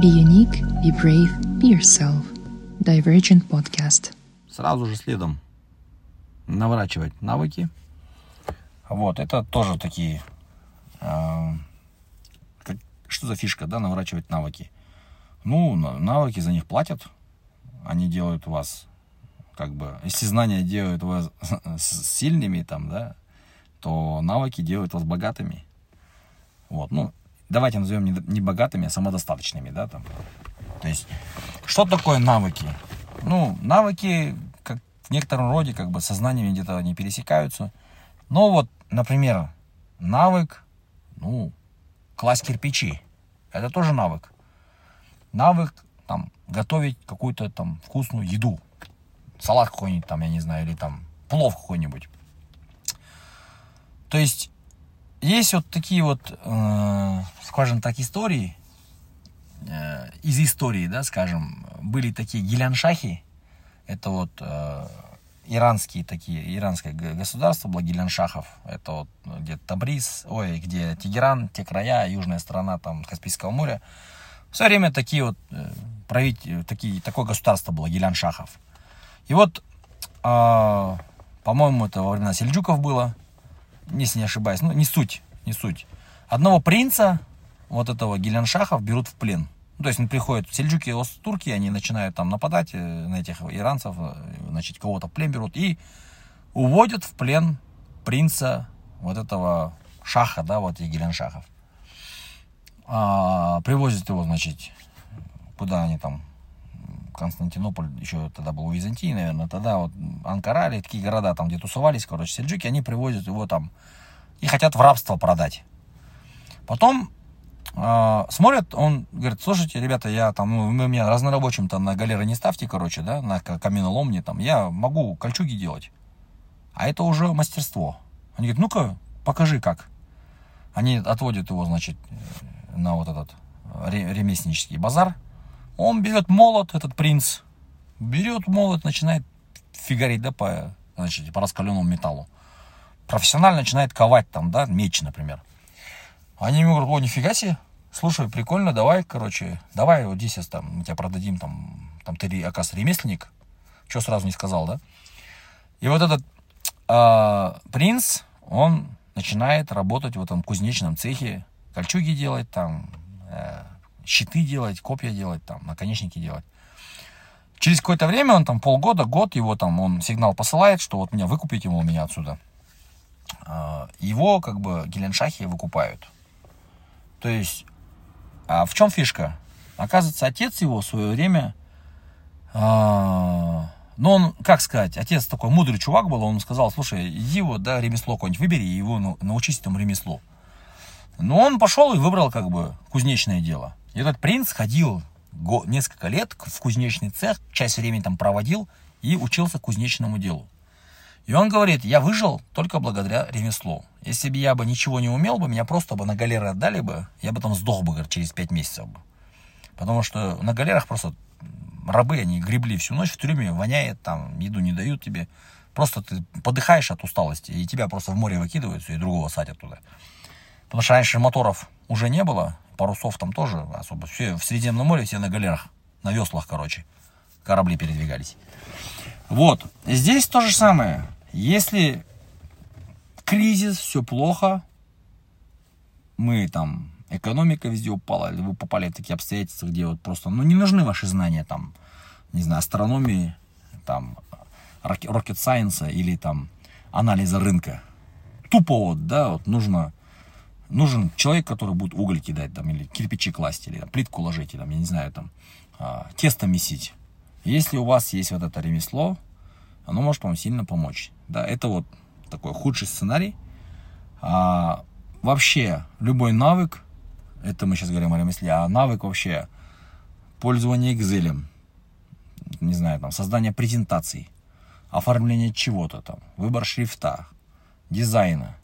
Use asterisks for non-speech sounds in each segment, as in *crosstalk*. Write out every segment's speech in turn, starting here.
Be unique, be brave, be yourself. Divergent Podcast. Сразу же следом наворачивать навыки. Вот, это тоже такие... э, что за фишка, да, наворачивать навыки? Ну, на- навыки за них платят. Они делают вас, как бы, если знания делают вас *laughs* сильными, там, да, то навыки делают вас богатыми. Вот, ну, давайте назовем не, не богатыми, а самодостаточными, да, там. То есть, что такое навыки? Ну, навыки, как в некотором роде, как бы со знаниями где-то они пересекаются. Но вот, например, навык, ну, класть кирпичи. Это тоже навык. Навык, там, готовить какую-то там вкусную еду. Салат какой-нибудь там, я не знаю, или там плов какой-нибудь. То есть, есть вот такие вот, э, скажем так, истории, э, из истории, да, скажем, были такие гиляншахи, это вот э, иранские такие, иранское государство было гиляншахов, это вот ну, где Табриз, ой, где Тегеран, те края, южная сторона там Каспийского моря. В свое время такие вот э, править, такие, такое государство было гиляншахов. И вот, а, по-моему, это во времена сельджуков было, если не ошибаюсь, ну, не суть, не суть. Одного принца, вот этого Геляншахов, берут в плен. Ну, то есть, он приходит, сельджуки, ос- турки, они начинают там нападать э, на этих иранцев, э, значит, кого-то в плен берут и уводят в плен принца вот этого шаха, да, вот и Геляншахов. А, привозят его, значит, куда они там, Константинополь еще тогда был у Византии, наверное, тогда вот Анкара или такие города там, где тусовались, короче, сельджуки, они привозят его там и хотят в рабство продать. Потом э, смотрят, он говорит, слушайте, ребята, я там, ну, вы меня разнорабочим там на галеры не ставьте, короче, да, на ка- каменоломне там, я могу кольчуги делать. А это уже мастерство. Они говорят, ну-ка, покажи как. Они отводят его, значит, на вот этот э, ре- ремесленнический базар. Он берет молот, этот принц, берет молот, начинает фигарить, да, по, значит, по раскаленному металлу. Профессионально начинает ковать там, да, меч, например. Они ему говорят, о, нифига себе, слушай, прикольно, давай, короче, давай вот здесь там, мы тебя продадим, там, там ты, оказывается, ремесленник. Что сразу не сказал, да? И вот этот а, принц, он начинает работать в этом кузнечном цехе, кольчуги делать, там, э, щиты делать, копья делать, там, наконечники делать. Через какое-то время, он там полгода, год, его там, он сигнал посылает, что вот меня выкупите, мол, меня отсюда. А, Его, как бы, Геленшахи выкупают. То есть, а в чем фишка? Оказывается, отец его в свое время, а, ну, он, как сказать, отец такой мудрый чувак был, он сказал, слушай, иди вот, да, ремесло какое-нибудь выбери, его нау- научись этому ремеслу. Но он пошел и выбрал, как бы, кузнечное дело. И этот принц ходил несколько лет в кузнечный цех, часть времени там проводил и учился кузнечному делу. И он говорит, я выжил только благодаря ремеслу. Если бы я бы ничего не умел бы, меня просто бы на галеры отдали бы, я бы там сдох бы через пять месяцев бы. Потому что на галерах просто рабы, они гребли всю ночь в трюме, воняет, там, еду не дают тебе. Просто ты подыхаешь от усталости, и тебя просто в море выкидывают, и другого садят туда. Потому что раньше моторов уже не было, парусов там тоже особо. Все в Средиземном море все на галерах, на веслах, короче, корабли передвигались. Вот, здесь то же самое. Если кризис, все плохо, мы там, экономика везде упала, или вы попали в такие обстоятельства, где вот просто, ну, не нужны ваши знания там, не знаю, астрономии, там, rocket science или там анализа рынка. Тупо вот, да, вот нужно, нужен человек, который будет уголь кидать там, или кирпичи класть, или там, плитку ложить, или, там, я не знаю, там, а, тесто месить. Если у вас есть вот это ремесло, оно может вам сильно помочь. Да, это вот такой худший сценарий. А, вообще, любой навык, это мы сейчас говорим о ремесле, а навык вообще пользование Excel, не знаю, там, создание презентаций, оформление чего-то там, выбор шрифта, дизайна.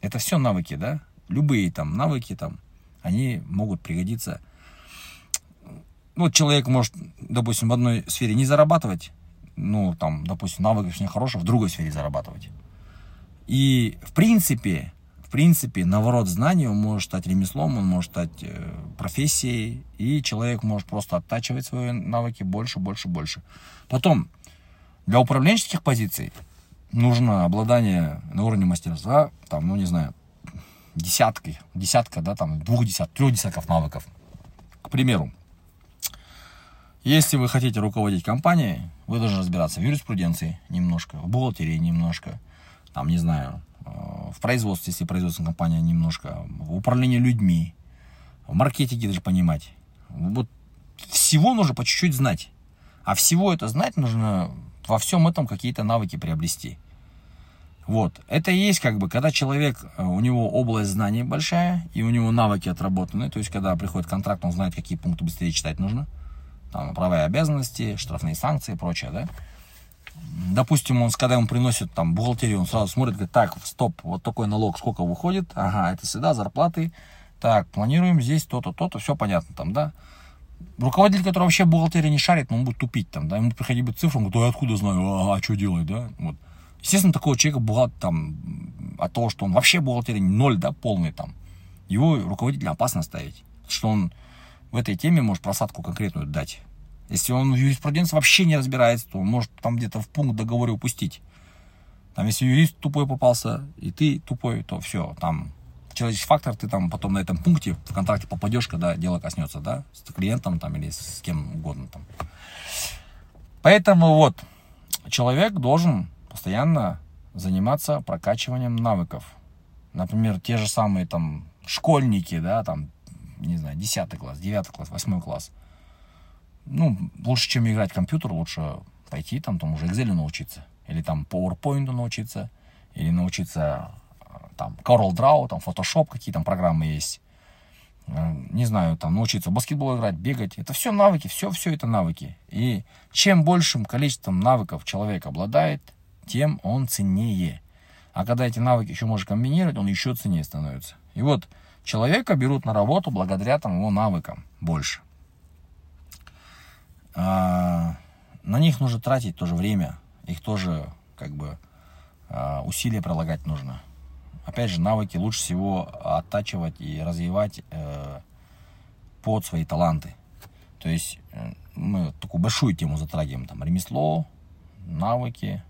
Это все навыки, да? Любые там навыки там, они могут пригодиться. Ну, вот человек может, допустим, в одной сфере не зарабатывать, ну, там, допустим, навык очень хороший, в другой сфере зарабатывать. И, в принципе, в принципе, наворот знаний, он может стать ремеслом, он может стать э, профессией, и человек может просто оттачивать свои навыки больше, больше, больше. Потом, для управленческих позиций нужно обладание на уровне мастерства, там, ну, не знаю, десятки, десятка, да, там, двух десятков, трех десятков навыков. К примеру, если вы хотите руководить компанией, вы должны разбираться в юриспруденции немножко, в бухгалтерии немножко, там, не знаю, э, в производстве, если производственная компания немножко, в управлении людьми, в маркетинге даже понимать. Вот всего нужно по чуть-чуть знать. А всего это знать нужно во всем этом какие-то навыки приобрести. Вот. Это и есть как бы, когда человек, э, у него область знаний большая, и у него навыки отработаны, то есть, когда приходит контракт, он знает, какие пункты быстрее читать нужно, там, права и обязанности, штрафные санкции и прочее, да. Допустим, он, когда ему приносит там бухгалтерию, он сразу смотрит, говорит, так, стоп, вот такой налог, сколько выходит, ага, это сюда, зарплаты, так, планируем здесь то-то, то-то, все понятно там, да. Руководитель, который вообще бухгалтерия не шарит, он будет тупить там, да, ему приходить будет цифру, он говорит, а откуда знаю, а, что делать, да, вот. Естественно, такого человека бухгалтер там, от того, что он вообще бухгалтерия ноль, да, полный там, его руководителя опасно ставить, что он в этой теме может просадку конкретную дать. Если он в юриспруденции вообще не разбирается, то он может там где-то в пункт договора упустить. Там, если юрист тупой попался, и ты тупой, то все, там человеческий фактор, ты там потом на этом пункте в контракте попадешь, когда дело коснется, да, с клиентом там или с кем угодно там. Поэтому вот, человек должен постоянно заниматься прокачиванием навыков. Например, те же самые там школьники, да, там, не знаю, 10 класс, 9 класс, 8 класс. Ну, лучше, чем играть в компьютер, лучше пойти там, там уже Excel научиться. Или там PowerPoint научиться. Или научиться там Corel Draw, там Photoshop, какие там программы есть. Э, не знаю, там научиться баскетбол играть, бегать. Это все навыки, все, все это навыки. И чем большим количеством навыков человек обладает, тем он ценнее. А когда эти навыки еще можно комбинировать, он еще ценнее становится. И вот человека берут на работу благодаря там его навыкам больше. А, на них нужно тратить тоже время. Их тоже как бы а, усилия прилагать нужно. Опять же, навыки лучше всего оттачивать и развивать э, под свои таланты. То есть э, мы такую большую тему затрагиваем, там ремесло, навыки,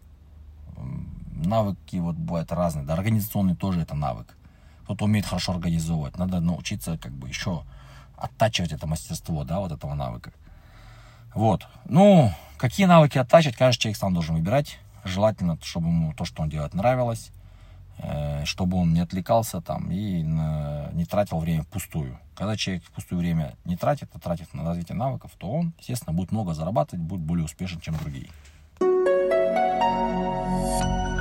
навыки вот бывают разные, да, организационный тоже это навык. Кто-то умеет хорошо организовывать, надо научиться как бы еще оттачивать это мастерство, да, вот этого навыка. Вот, ну, какие навыки оттачивать, каждый человек сам должен выбирать. Желательно, чтобы ему то, что он делает, нравилось, э, чтобы он не отвлекался там и не тратил время впустую. Когда человек впустую время не тратит, а тратит на развитие навыков, то он, естественно, будет много зарабатывать, будет более успешен, чем другие. you